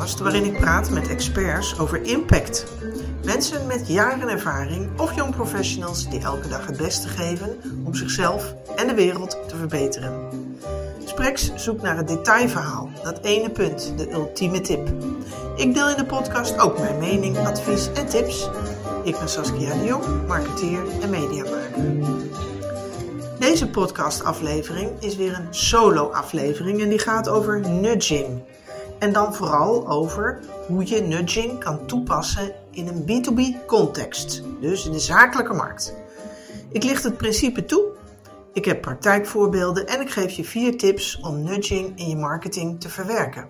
waarin ik praat met experts over impact. Mensen met jaren ervaring of jong professionals die elke dag het beste geven om zichzelf en de wereld te verbeteren. Sprex zoekt naar het detailverhaal, dat ene punt, de ultieme tip. Ik deel in de podcast ook mijn mening, advies en tips. Ik ben Saskia de Jong, marketeer en mediamaker. Deze podcastaflevering is weer een solo-aflevering en die gaat over nudging. En dan vooral over hoe je nudging kan toepassen in een B2B context, dus in de zakelijke markt. Ik licht het principe toe, ik heb praktijkvoorbeelden en ik geef je vier tips om nudging in je marketing te verwerken.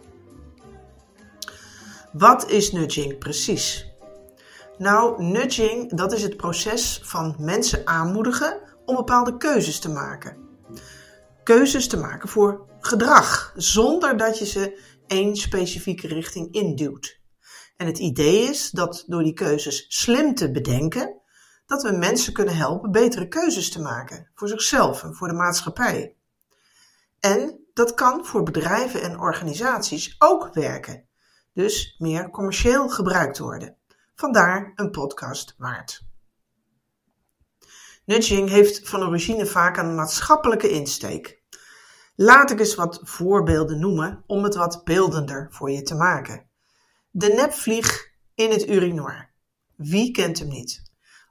Wat is nudging precies? Nou, nudging dat is het proces van mensen aanmoedigen om bepaalde keuzes te maken. Keuzes te maken voor gedrag, zonder dat je ze één specifieke richting induwt. En het idee is dat door die keuzes slim te bedenken, dat we mensen kunnen helpen betere keuzes te maken voor zichzelf en voor de maatschappij. En dat kan voor bedrijven en organisaties ook werken, dus meer commercieel gebruikt worden. Vandaar een podcast waard. Nudging heeft van origine vaak een maatschappelijke insteek. Laat ik eens wat voorbeelden noemen om het wat beeldender voor je te maken. De nepvlieg in het urinoir. Wie kent hem niet?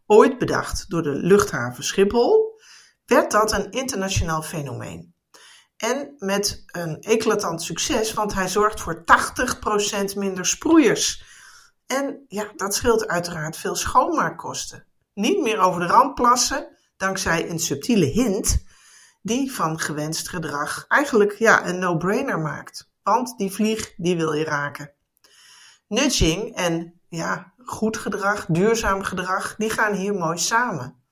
Ooit bedacht door de luchthaven Schiphol, werd dat een internationaal fenomeen. En met een eclatant succes, want hij zorgt voor 80% minder sproeiers. En ja, dat scheelt uiteraard veel schoonmaakkosten niet meer over de rand plassen, dankzij een subtiele hint die van gewenst gedrag eigenlijk ja, een no-brainer maakt. Want die vlieg, die wil je raken. Nudging en ja, goed gedrag, duurzaam gedrag, die gaan hier mooi samen.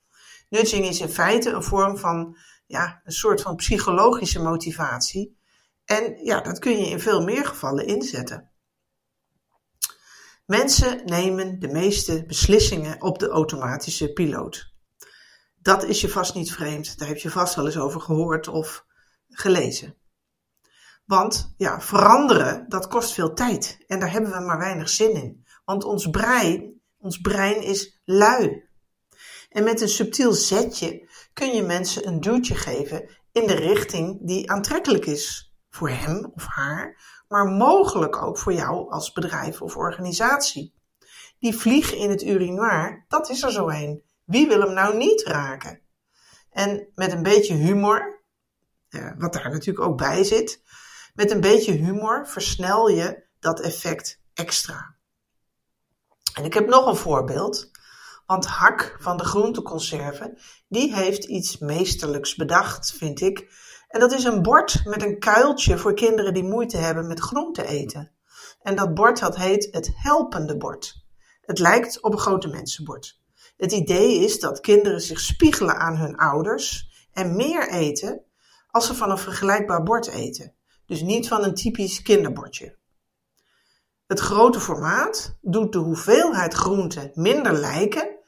Nudging is in feite een vorm van ja, een soort van psychologische motivatie. En ja, dat kun je in veel meer gevallen inzetten. Mensen nemen de meeste beslissingen op de automatische piloot. Dat is je vast niet vreemd, daar heb je vast wel eens over gehoord of gelezen. Want ja, veranderen, dat kost veel tijd en daar hebben we maar weinig zin in. Want ons brein, ons brein is lui. En met een subtiel zetje kun je mensen een duwtje geven in de richting die aantrekkelijk is voor hem of haar, maar mogelijk ook voor jou als bedrijf of organisatie. Die vlieg in het urinoir, dat is er zo een. Wie wil hem nou niet raken? En met een beetje humor, wat daar natuurlijk ook bij zit, met een beetje humor versnel je dat effect extra. En ik heb nog een voorbeeld. Want Hak van de groenteconserven, die heeft iets meesterlijks bedacht, vind ik. En dat is een bord met een kuiltje voor kinderen die moeite hebben met groente eten. En dat bord dat heet het helpende bord. Het lijkt op een grote mensenbord. Het idee is dat kinderen zich spiegelen aan hun ouders en meer eten als ze van een vergelijkbaar bord eten. Dus niet van een typisch kinderbordje. Het grote formaat doet de hoeveelheid groente minder lijken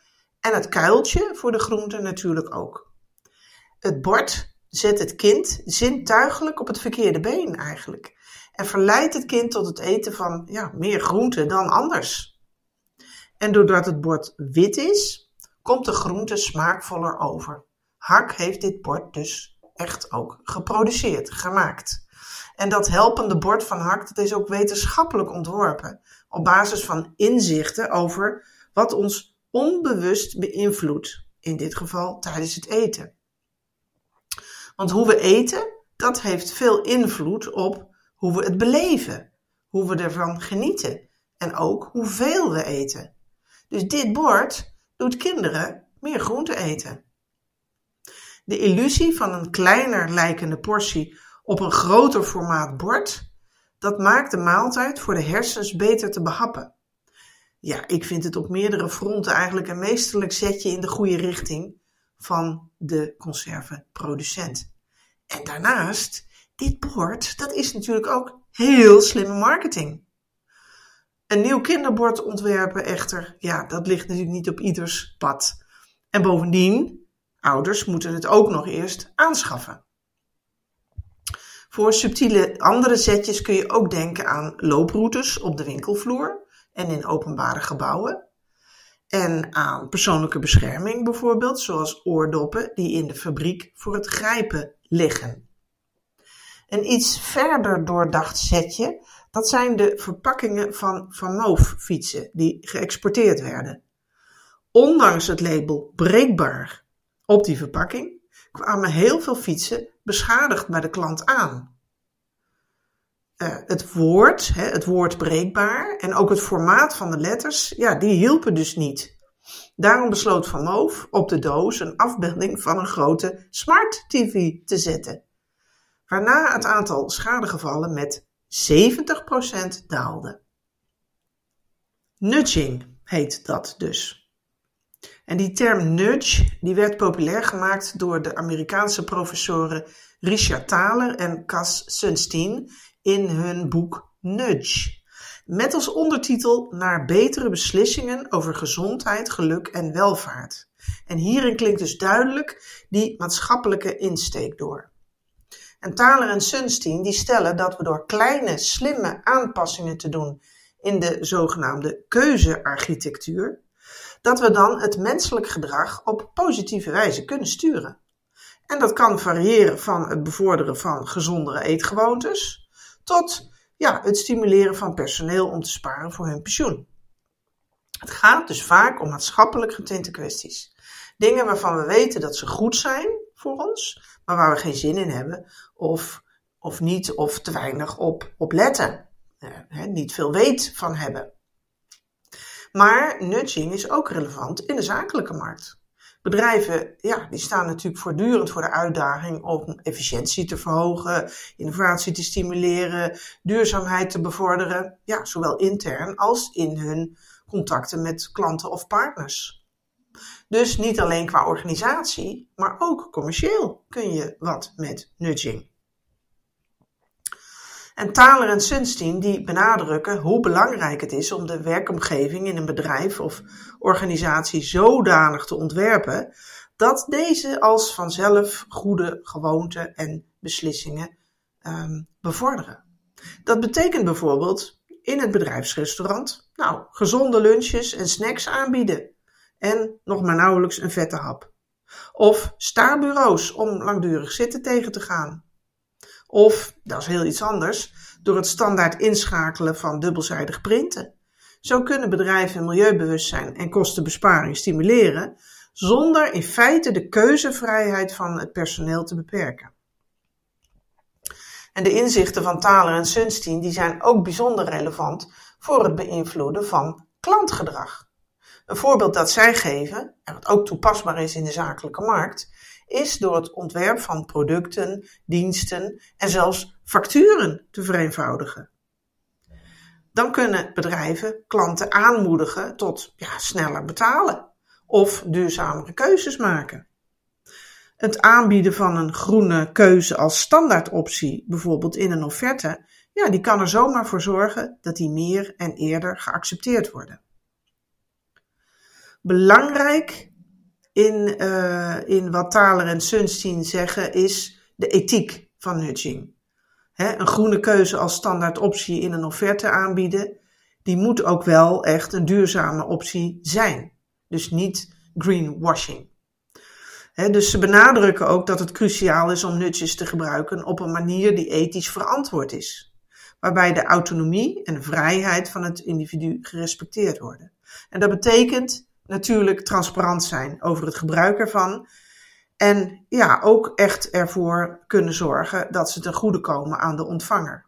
en het kuiltje voor de groente natuurlijk ook. Het bord zet het kind zintuigelijk op het verkeerde been eigenlijk. En verleidt het kind tot het eten van ja, meer groente dan anders. En doordat het bord wit is, komt de groente smaakvoller over. Hak heeft dit bord dus echt ook geproduceerd, gemaakt. En dat helpende bord van Hak dat is ook wetenschappelijk ontworpen. Op basis van inzichten over wat ons onbewust beïnvloedt. In dit geval tijdens het eten. Want hoe we eten, dat heeft veel invloed op hoe we het beleven, hoe we ervan genieten en ook hoeveel we eten. Dus dit bord doet kinderen meer groente eten. De illusie van een kleiner lijkende portie op een groter formaat bord, dat maakt de maaltijd voor de hersens beter te behappen. Ja, ik vind het op meerdere fronten eigenlijk een meesterlijk zetje in de goede richting van de conservenproducent. En daarnaast, dit bord, dat is natuurlijk ook heel slimme marketing. Een nieuw kinderbord ontwerpen echter, ja, dat ligt natuurlijk niet op ieders pad. En bovendien, ouders moeten het ook nog eerst aanschaffen. Voor subtiele andere zetjes kun je ook denken aan looproutes op de winkelvloer en in openbare gebouwen. En aan persoonlijke bescherming bijvoorbeeld, zoals oordoppen die in de fabriek voor het grijpen liggen. Een iets verder doordacht setje, dat zijn de verpakkingen van Van fietsen die geëxporteerd werden. Ondanks het label breekbaar op die verpakking kwamen heel veel fietsen beschadigd bij de klant aan. Uh, het woord, hè, het woord breekbaar en ook het formaat van de letters, ja, die hielpen dus niet. Daarom besloot Van Moof op de doos een afbeelding van een grote smart TV te zetten, waarna het aantal schadegevallen met 70% daalde. Nudging heet dat dus. En die term nudge die werd populair gemaakt door de Amerikaanse professoren Richard Thaler en Cas Sunstein in hun boek Nudge. Met als ondertitel naar betere beslissingen over gezondheid, geluk en welvaart. En hierin klinkt dus duidelijk die maatschappelijke insteek door. En Thaler en Sunstein die stellen dat we door kleine, slimme aanpassingen te doen in de zogenaamde keuzearchitectuur, dat we dan het menselijk gedrag op positieve wijze kunnen sturen. En dat kan variëren van het bevorderen van gezondere eetgewoontes tot ja, het stimuleren van personeel om te sparen voor hun pensioen. Het gaat dus vaak om maatschappelijk getinte kwesties. Dingen waarvan we weten dat ze goed zijn voor ons, maar waar we geen zin in hebben of, of niet of te weinig op, letten. Eh, niet veel weet van hebben. Maar nudging is ook relevant in de zakelijke markt. Bedrijven ja, die staan natuurlijk voortdurend voor de uitdaging om efficiëntie te verhogen, innovatie te stimuleren, duurzaamheid te bevorderen, ja, zowel intern als in hun contacten met klanten of partners. Dus niet alleen qua organisatie, maar ook commercieel kun je wat met nudging. En Thaler en Sunstein die benadrukken hoe belangrijk het is om de werkomgeving in een bedrijf of organisatie zodanig te ontwerpen dat deze als vanzelf goede gewoonten en beslissingen um, bevorderen. Dat betekent bijvoorbeeld in het bedrijfsrestaurant nou, gezonde lunches en snacks aanbieden en nog maar nauwelijks een vette hap. Of staarbureaus om langdurig zitten tegen te gaan. Of, dat is heel iets anders, door het standaard inschakelen van dubbelzijdig printen. Zo kunnen bedrijven milieubewustzijn en kostenbesparing stimuleren, zonder in feite de keuzevrijheid van het personeel te beperken. En de inzichten van Thaler en Sunstein die zijn ook bijzonder relevant voor het beïnvloeden van klantgedrag. Een voorbeeld dat zij geven, en wat ook toepasbaar is in de zakelijke markt, is door het ontwerp van producten, diensten en zelfs facturen te vereenvoudigen. Dan kunnen bedrijven klanten aanmoedigen tot ja, sneller betalen of duurzamere keuzes maken. Het aanbieden van een groene keuze als standaardoptie, bijvoorbeeld in een offerte, ja, die kan er zomaar voor zorgen dat die meer en eerder geaccepteerd worden. Belangrijk in, uh, in wat Thaler en Sunstein zeggen is de ethiek van nudging. een groene keuze als standaard optie in een offerte aanbieden, die moet ook wel echt een duurzame optie zijn. Dus niet greenwashing. dus ze benadrukken ook dat het cruciaal is om nudges te gebruiken op een manier die ethisch verantwoord is. Waarbij de autonomie en vrijheid van het individu gerespecteerd worden. En dat betekent natuurlijk transparant zijn over het gebruik ervan. En ja, ook echt ervoor kunnen zorgen dat ze ten goede komen aan de ontvanger.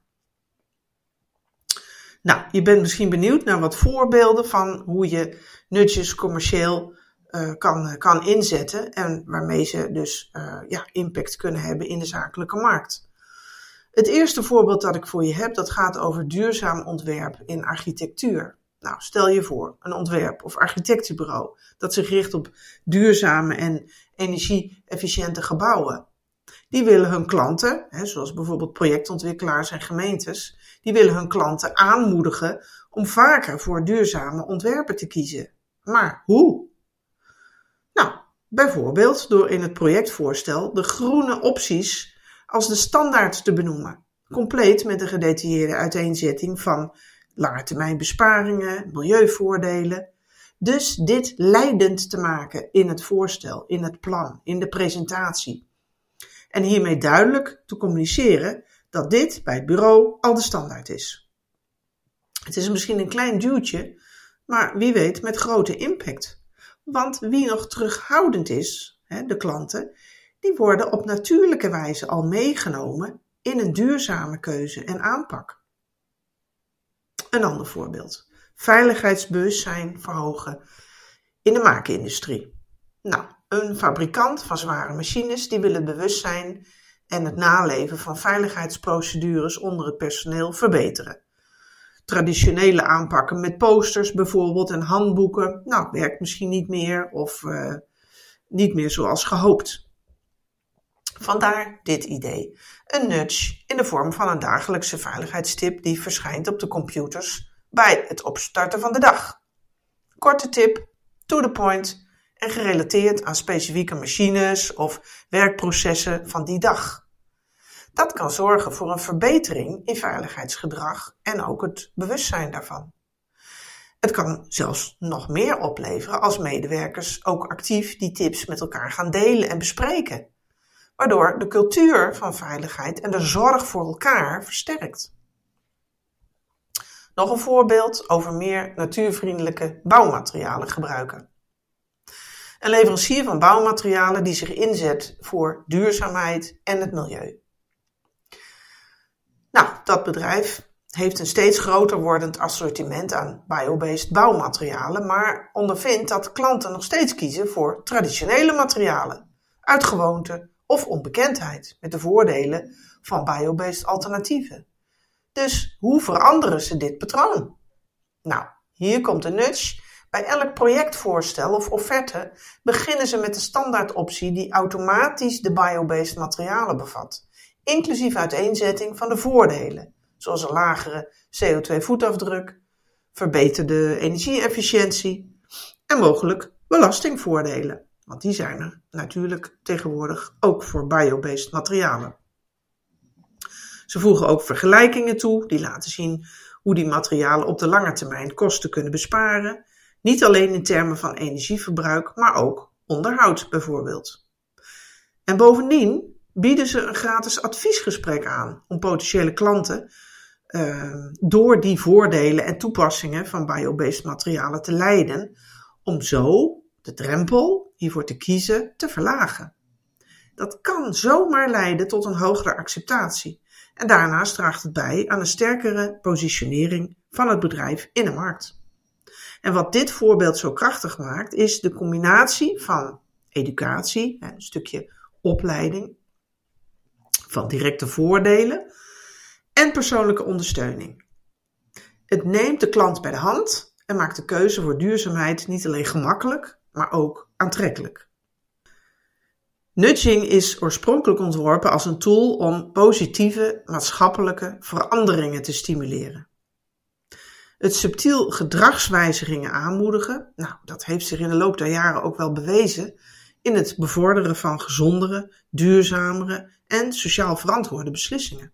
Nou, je bent misschien benieuwd naar wat voorbeelden van hoe je nudges commercieel uh, kan, kan inzetten en waarmee ze dus uh, ja, impact kunnen hebben in de zakelijke markt. Het eerste voorbeeld dat ik voor je heb, dat gaat over duurzaam ontwerp in architectuur. Nou, stel je voor, een ontwerp- of architectenbureau dat zich richt op duurzame en energie-efficiënte gebouwen. Die willen hun klanten, hè, zoals bijvoorbeeld projectontwikkelaars en gemeentes, die willen hun klanten aanmoedigen om vaker voor duurzame ontwerpen te kiezen. Maar hoe? Nou, bijvoorbeeld door in het projectvoorstel de groene opties als de standaard te benoemen, compleet met een gedetailleerde uiteenzetting van langetermijn besparingen, milieuvoordelen. Dus dit leidend te maken in het voorstel, in het plan, in de presentatie. En hiermee duidelijk te communiceren dat dit bij het bureau al de standaard is. Het is misschien een klein duwtje, maar wie weet met grote impact. Want wie nog terughoudend is, de klanten, die worden op natuurlijke wijze al meegenomen in een duurzame keuze en aanpak. Een ander voorbeeld. Veiligheidsbewustzijn verhogen in de maakindustrie. Nou, een fabrikant van zware machines die wil het bewustzijn en het naleven van veiligheidsprocedures onder het personeel verbeteren. Traditionele aanpakken met posters bijvoorbeeld en handboeken, nou, werkt misschien niet meer of uh, niet meer zoals gehoopt. Vandaar dit idee. Een nudge in de vorm van een dagelijkse veiligheidstip die verschijnt op de computers bij het opstarten van de dag. Korte tip, to the point en gerelateerd aan specifieke machines of werkprocessen van die dag. Dat kan zorgen voor een verbetering in veiligheidsgedrag en ook het bewustzijn daarvan. Het kan zelfs nog meer opleveren als medewerkers ook actief die tips met elkaar gaan delen en bespreken, waardoor de cultuur van veiligheid en de zorg voor elkaar versterkt. Nog een voorbeeld over meer natuurvriendelijke bouwmaterialen gebruiken. Een leverancier van bouwmaterialen die zich inzet voor duurzaamheid en het milieu. Nou, dat bedrijf heeft een steeds groter wordend assortiment aan biobased bouwmaterialen, maar ondervindt dat klanten nog steeds kiezen voor traditionele materialen, uit gewoonte of onbekendheid, met de voordelen van biobased alternatieven. Dus hoe veranderen ze dit patroon? Nou, hier komt de nudge. Bij elk projectvoorstel of offerte beginnen ze met de standaardoptie die automatisch de biobased materialen bevat, inclusief uiteenzetting van de voordelen, zoals een lagere CO2-voetafdruk, verbeterde energieefficiëntie en mogelijk belastingvoordelen, want die zijn er natuurlijk tegenwoordig ook voor biobased materialen. Ze voegen ook vergelijkingen toe die laten zien hoe die materialen op de lange termijn kosten kunnen besparen, niet alleen in termen van energieverbruik, maar ook onderhoud bijvoorbeeld. En bovendien bieden ze een gratis adviesgesprek aan om potentiële klanten uh, door die voordelen en toepassingen van biobased materialen te leiden, om zo de drempel hiervoor te kiezen te verlagen. Dat kan zomaar leiden tot een hogere acceptatie en daarnaast draagt het bij aan een sterkere positionering van het bedrijf in de markt. En wat dit voorbeeld zo krachtig maakt, is de combinatie van educatie, een stukje opleiding, van directe voordelen en persoonlijke ondersteuning. Het neemt de klant bij de hand en maakt de keuze voor duurzaamheid niet alleen gemakkelijk, maar ook aantrekkelijk. Nudging is oorspronkelijk ontworpen als een tool om positieve maatschappelijke veranderingen te stimuleren. Het subtiel gedragswijzigingen aanmoedigen, nou, dat heeft zich in de loop der jaren ook wel bewezen in het bevorderen van gezondere, duurzamere en sociaal verantwoorde beslissingen.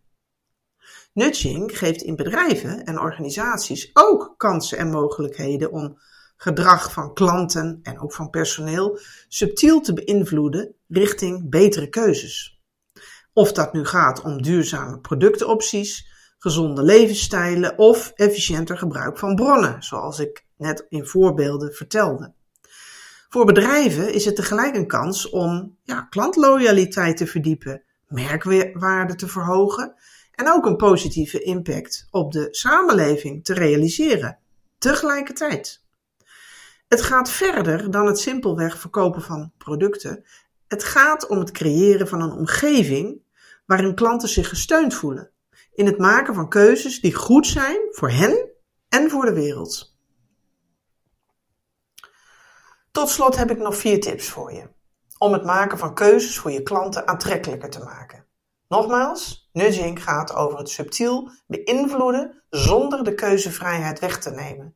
Nudging geeft in bedrijven en organisaties ook kansen en mogelijkheden om gedrag van klanten en ook van personeel subtiel te beïnvloeden richting betere keuzes. Of dat nu gaat om duurzame productenopties, gezonde levensstijlen of efficiënter gebruik van bronnen, zoals ik net in voorbeelden vertelde. Voor bedrijven is het tegelijk een kans om ja, klantloyaliteit te verdiepen, merkwaarde te verhogen en ook een positieve impact op de samenleving te realiseren. Tegelijkertijd. Het gaat verder dan het simpelweg verkopen van producten. Het gaat om het creëren van een omgeving waarin klanten zich gesteund voelen in het maken van keuzes die goed zijn voor hen en voor de wereld. Tot slot heb ik nog vier tips voor je om het maken van keuzes voor je klanten aantrekkelijker te maken. Nogmaals, nudging gaat over het subtiel beïnvloeden zonder de keuzevrijheid weg te nemen.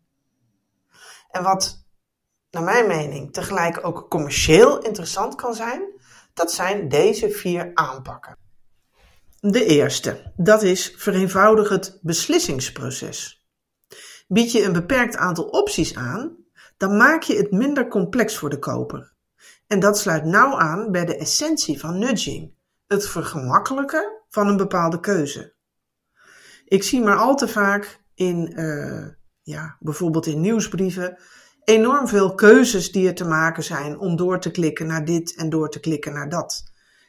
En wat naar mijn mening, tegelijk ook commercieel interessant kan zijn, dat zijn deze vier aanpakken. De eerste, dat is vereenvoudig het beslissingsproces. Bied je een beperkt aantal opties aan, dan maak je het minder complex voor de koper. En dat sluit nauw aan bij de essentie van nudging, het vergemakkelijken van een bepaalde keuze. Ik zie maar al te vaak in, uh, ja, bijvoorbeeld in nieuwsbrieven, enorm veel keuzes die er te maken zijn om door te klikken naar dit en door te klikken naar dat.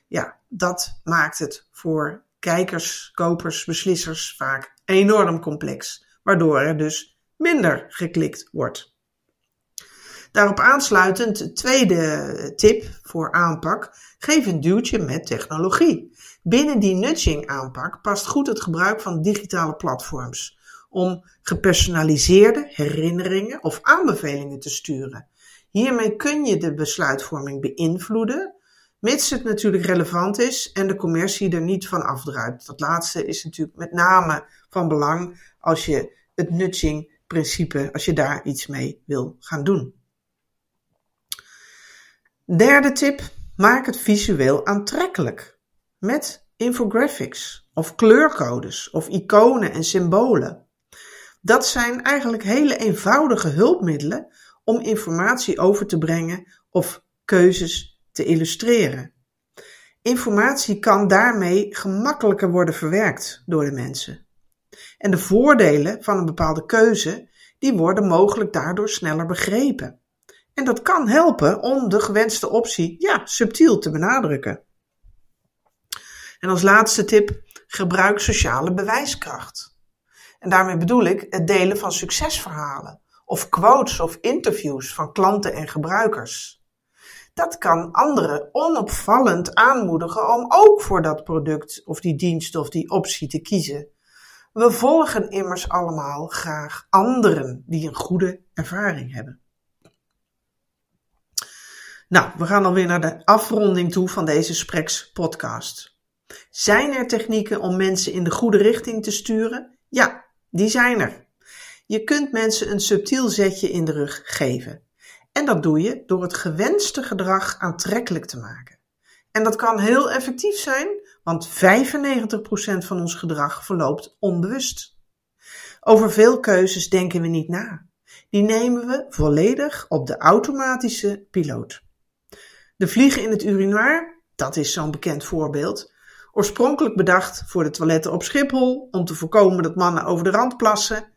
Ja, dat maakt het voor kijkers, kopers, beslissers vaak enorm complex, waardoor er dus minder geklikt wordt. Daarop aansluitend, tweede tip voor aanpak, geef een duwtje met technologie. Binnen die nudging aanpak past goed het gebruik van digitale platforms om gepersonaliseerde herinneringen of aanbevelingen te sturen. Hiermee kun je de besluitvorming beïnvloeden, mits het natuurlijk relevant is en de commercie er niet van afdruipt. Dat laatste is natuurlijk met name van belang als je het nudging principe, als je daar iets mee wil gaan doen. Derde tip, maak het visueel aantrekkelijk. Met infographics of kleurcodes of iconen en symbolen. Dat zijn eigenlijk hele eenvoudige hulpmiddelen om informatie over te brengen of keuzes te illustreren. Informatie kan daarmee gemakkelijker worden verwerkt door de mensen. En de voordelen van een bepaalde keuze, die worden mogelijk daardoor sneller begrepen. En dat kan helpen om de gewenste optie ja, subtiel te benadrukken. En als laatste tip, gebruik sociale bewijskracht. En daarmee bedoel ik het delen van succesverhalen of quotes of interviews van klanten en gebruikers. Dat kan anderen onopvallend aanmoedigen om ook voor dat product of die dienst of die optie te kiezen. We volgen immers allemaal graag anderen die een goede ervaring hebben. Nou, we gaan alweer naar de afronding toe van deze Spreks podcast. Zijn er technieken om mensen in de goede richting te sturen? Ja, die zijn er. Je kunt mensen een subtiel zetje in de rug geven. En dat doe je door het gewenste gedrag aantrekkelijk te maken. En dat kan heel effectief zijn, want 95% van ons gedrag verloopt onbewust. Over veel keuzes denken we niet na. Die nemen we volledig op de automatische piloot. De vliegen in het urinoir, dat is zo'n bekend voorbeeld. Oorspronkelijk bedacht voor de toiletten op Schiphol om te voorkomen dat mannen over de rand plassen.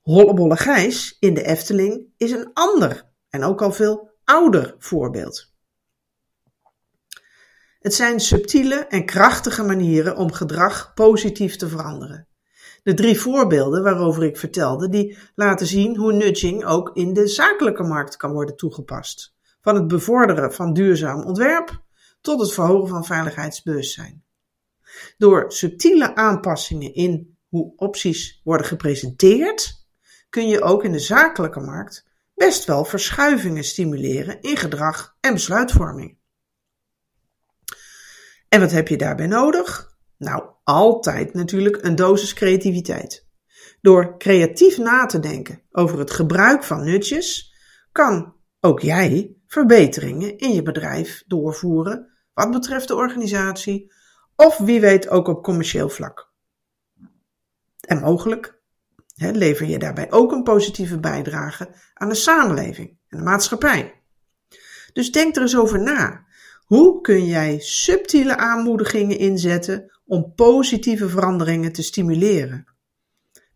Hollebolle Gijs in de Efteling is een ander en ook al veel ouder voorbeeld. Het zijn subtiele en krachtige manieren om gedrag positief te veranderen. De drie voorbeelden waarover ik vertelde, die laten zien hoe nudging ook in de zakelijke markt kan worden toegepast van het bevorderen van duurzaam ontwerp tot het verhogen van veiligheidsbewustzijn. Door subtiele aanpassingen in hoe opties worden gepresenteerd, kun je ook in de zakelijke markt best wel verschuivingen stimuleren in gedrag en besluitvorming. En wat heb je daarbij nodig? Nou, altijd natuurlijk een dosis creativiteit. Door creatief na te denken over het gebruik van nutjes, kan ook jij verbeteringen in je bedrijf doorvoeren wat betreft de organisatie of wie weet ook op commercieel vlak. En mogelijk lever je daarbij ook een positieve bijdrage aan de samenleving en de maatschappij. Dus denk er eens over na. Hoe kun jij subtiele aanmoedigingen inzetten om positieve veranderingen te stimuleren?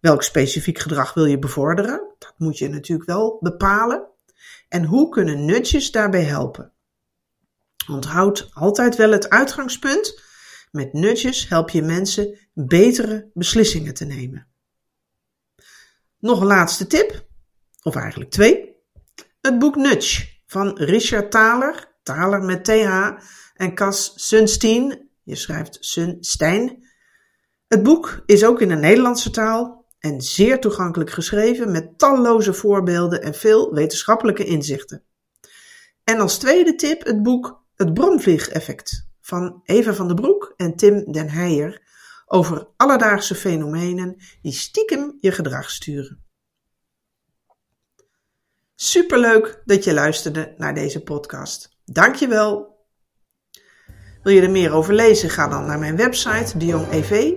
Welk specifiek gedrag wil je bevorderen? Dat moet je natuurlijk wel bepalen. En hoe kunnen nudges daarbij helpen? Onthoud altijd wel het uitgangspunt. Met nudges help je mensen betere beslissingen te nemen. Nog een laatste tip, of eigenlijk twee. Het boek Nudge van Richard Thaler, Thaler met TH, en Cas Sunstein, je schrijft Sunstein. Het boek is ook in de Nederlandse taal en zeer toegankelijk geschreven met talloze voorbeelden en veel wetenschappelijke inzichten. En als tweede tip het boek Het Bromvliegeffect van Eva van der Broek en Tim den Heijer over alledaagse fenomenen die stiekem je gedrag sturen. Superleuk dat je luisterde naar deze podcast. Dankjewel. Wil je er meer over lezen? Ga dan naar mijn website Dion EV.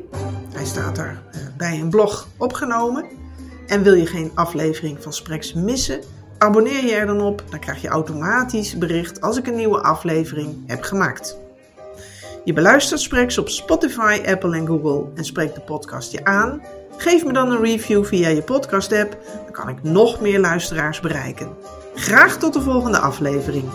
Hij staat er eh, bij een blog opgenomen. En wil je geen aflevering van Spreks missen? Abonneer je er dan op, dan krijg je automatisch bericht als ik een nieuwe aflevering heb gemaakt. Je beluistert Spreks op Spotify, Apple en Google en spreekt de podcast je aan. Geef me dan een review via je podcast app, dan kan ik nog meer luisteraars bereiken. Graag tot de volgende aflevering.